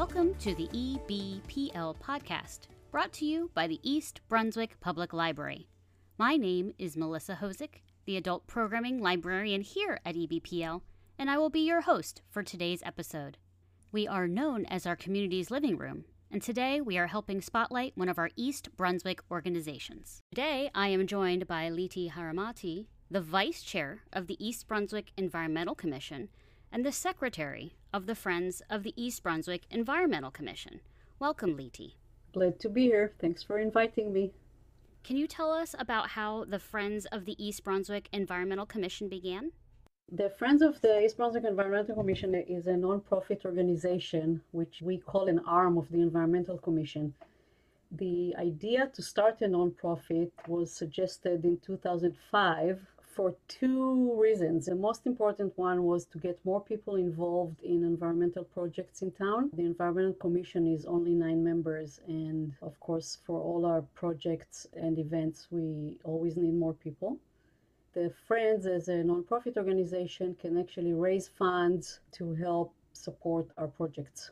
Welcome to the EBPL podcast, brought to you by the East Brunswick Public Library. My name is Melissa Hosick, the adult programming librarian here at EBPL, and I will be your host for today's episode. We are known as our community's living room, and today we are helping spotlight one of our East Brunswick organizations. Today I am joined by Liti Haramaty, the Vice Chair of the East Brunswick Environmental Commission and the Secretary of the Friends of the East Brunswick Environmental Commission. Welcome, Liti. Glad to be here. Thanks for inviting me. Can you tell us about how the Friends of the East Brunswick Environmental Commission began? The Friends of the East Brunswick Environmental Commission is a non-profit organization which we call an arm of the Environmental Commission. The idea to start a non-profit was suggested in 2005 for two reasons. The most important one was to get more people involved in environmental projects in town. The Environmental Commission is only nine members, and of course, for all our projects and events, we always need more people. The Friends, as a nonprofit organization, can actually raise funds to help support our projects.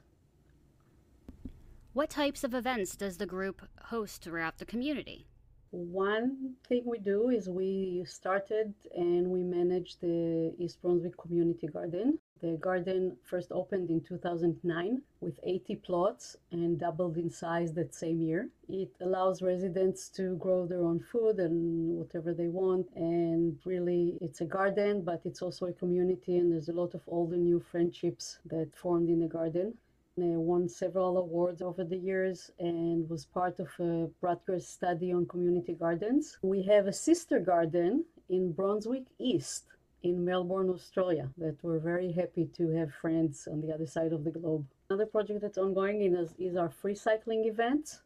What types of events does the group host throughout the community? One thing we do is we started and we manage the East Brunswick Community Garden. The garden first opened in 2009 with 80 plots and doubled in size that same year. It allows residents to grow their own food and whatever they want. And really, it's a garden, but it's also a community, and there's a lot of old and new friendships that formed in the garden Uh, won several awards over the years and was part of a Rutgers study on community gardens. We have a sister garden in Brunswick East in Melbourne, Australia, that we're very happy to have friends on the other side of the globe. Another project that's ongoing is, is our free cycling event.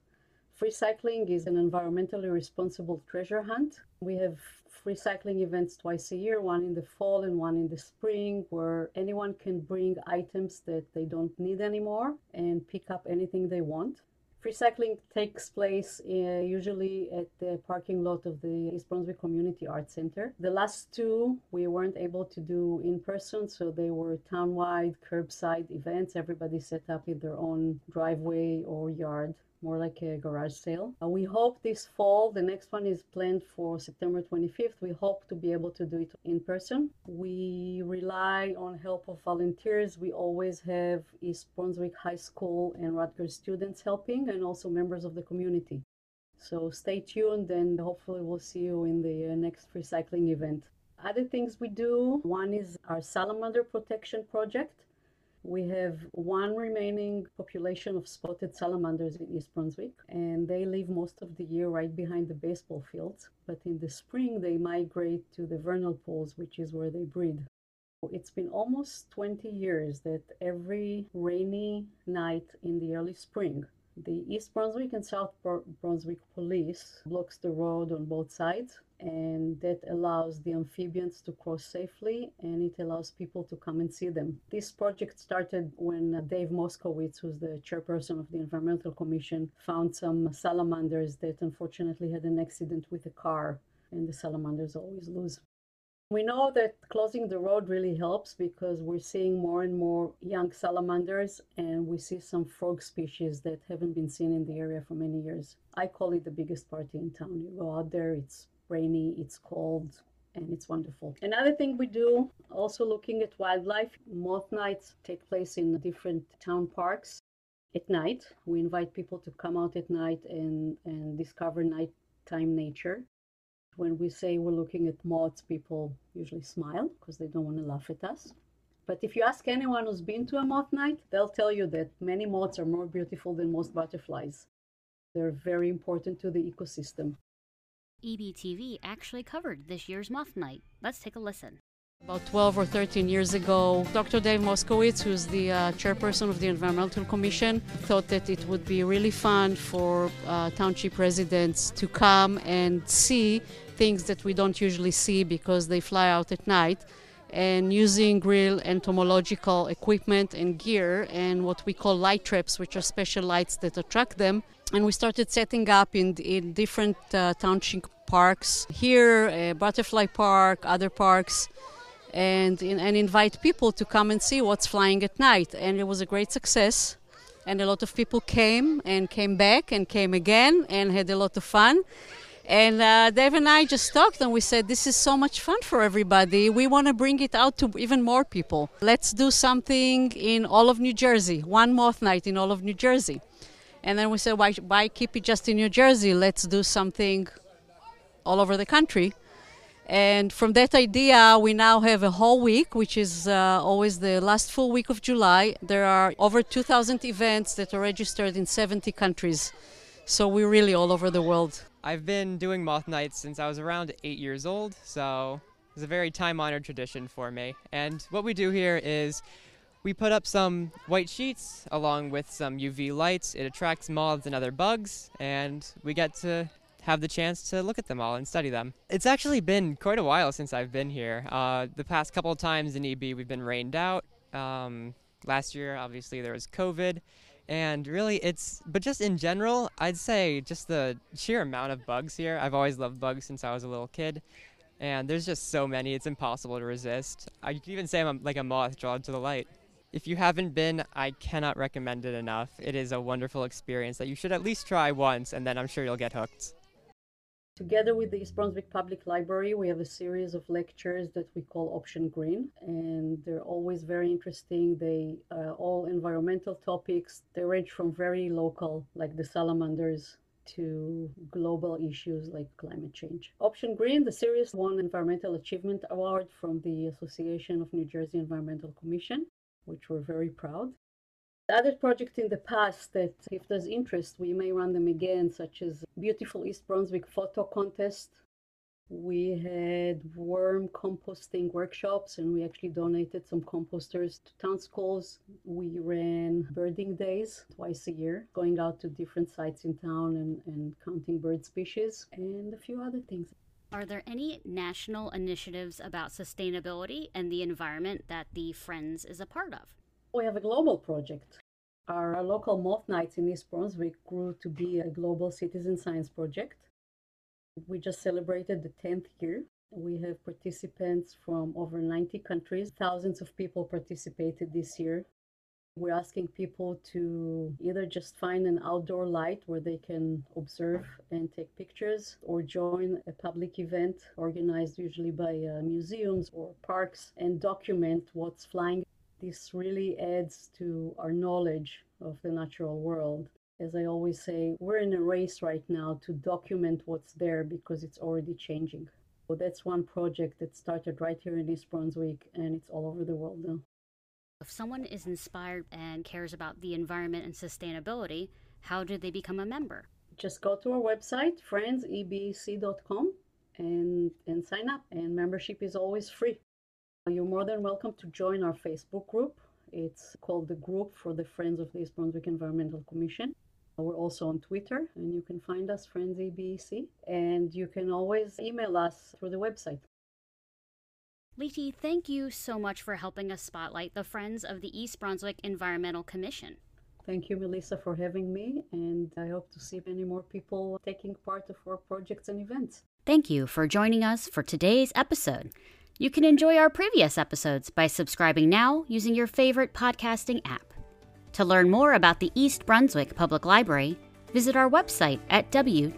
Free cycling is an environmentally responsible treasure hunt. We have free cycling events twice a year, one in the fall and one in the spring, where anyone can bring items that they don't need anymore and pick up anything they want. Free cycling takes place uh, usually at the parking lot of the East Brunswick Community Arts Center. The last two we weren't able to do in person, so they were townwide curbside events. Everybody set up in their own driveway or yard more like a garage sale. Uh, we hope this fall, the next one is planned for September 25th. We hope to be able to do it in person. We rely on help of volunteers. We always have East Brunswick High School and Rutgers students helping and also members of the community. So stay tuned and hopefully we'll see you in the uh, next recycling event. Other things we do, one is our salamander protection project. We have one remaining population of spotted salamanders in East Brunswick, and they live most of the year right behind the baseball fields. But in the spring, they migrate to the vernal pools, which is where they breed. It's been almost 20 years that every rainy night in the early spring, the East Brunswick and South Brunswick police blocks the road on both sides and that allows the amphibians to cross safely and it allows people to come and see them. This project started when Dave Moskowitz, who's the chairperson of the Environmental Commission, found some salamanders that unfortunately had an accident with a car, and the salamanders always lose. We know that closing the road really helps because we're seeing more and more young salamanders and we see some frog species that haven't been seen in the area for many years. I call it the biggest party in town. You go out there, it's rainy, it's cold, and it's wonderful. Another thing we do, also looking at wildlife, moth nights take place in different town parks at night. We invite people to come out at night and, and discover nighttime nature. When we say we're looking at moths, people usually smile because they don't want to laugh at us. But if you ask anyone who's been to a moth night, they'll tell you that many moths are more beautiful than most butterflies. They're very important to the ecosystem. EBTV actually covered this year's Moth Night. Let's take a listen. About 12 or 13 years ago, Dr. Dave Moskowitz, who's the uh, chairperson of the Environmental Commission, thought that it would be really fun for uh, township residents to come and see things that we don't usually see because they fly out at night. And using real entomological equipment and gear and what we call light traps, which are special lights that attract them, and we started setting up in, in different uh, township parks here, uh, Butterfly Park, other parks, and, and invite people to come and see what's flying at night. And it was a great success. and a lot of people came and came back and came again and had a lot of fun. And uh, Dave and I just talked and we said, This is so much fun for everybody. We want to bring it out to even more people. Let's do something in all of New Jersey, one moth night in all of New Jersey. And then we said, Why, why keep it just in New Jersey? Let's do something all over the country. And from that idea, we now have a whole week, which is uh, always the last full week of July. There are over 2,000 events that are registered in 70 countries. So we're really all over the world. I've been doing moth nights since I was around eight years old, so it's a very time honored tradition for me. And what we do here is we put up some white sheets along with some UV lights. It attracts moths and other bugs, and we get to have the chance to look at them all and study them. It's actually been quite a while since I've been here. Uh, the past couple of times in EB, we've been rained out. Um, last year, obviously, there was COVID. And really, it's, but just in general, I'd say just the sheer amount of bugs here. I've always loved bugs since I was a little kid. And there's just so many, it's impossible to resist. I could even say I'm like a moth drawn to the light. If you haven't been, I cannot recommend it enough. It is a wonderful experience that you should at least try once, and then I'm sure you'll get hooked. Together with the East Brunswick Public Library, we have a series of lectures that we call Option Green, and they're always very interesting. They are all environmental topics. They range from very local, like the salamanders, to global issues like climate change. Option Green, the series won Environmental Achievement Award from the Association of New Jersey Environmental Commission, which we're very proud. Other projects in the past that, if there's interest, we may run them again, such as Beautiful East Brunswick Photo Contest. We had worm composting workshops, and we actually donated some composters to town schools. We ran birding days twice a year, going out to different sites in town and, and counting bird species, and a few other things. Are there any national initiatives about sustainability and the environment that the Friends is a part of? We have a global project. Our local moth nights in East Brunswick grew to be a global citizen science project. We just celebrated the 10th year. We have participants from over 90 countries. Thousands of people participated this year. We're asking people to either just find an outdoor light where they can observe and take pictures or join a public event organized usually by uh, museums or parks and document what's flying this really adds to our knowledge of the natural world. As I always say, we're in a race right now to document what's there because it's already changing. So that's one project that started right here in East Brunswick and it's all over the world now. If someone is inspired and cares about the environment and sustainability, how do they become a member? Just go to our website, friendsebc.com, and, and sign up. And membership is always free. You're more than welcome to join our Facebook group. It's called the Group for the Friends of the East Brunswick Environmental Commission. We're also on Twitter, and you can find us Friends EBC, and you can always email us through the website. Liti, thank you so much for helping us spotlight the Friends of the East Brunswick Environmental Commission. Thank you, Melissa, for having me, and I hope to see many more people taking part of our projects and events. Thank you for joining us for today's episode. You can enjoy our previous episodes by subscribing now using your favorite podcasting app. To learn more about the East Brunswick Public Library, visit our website at www.ebpl.org.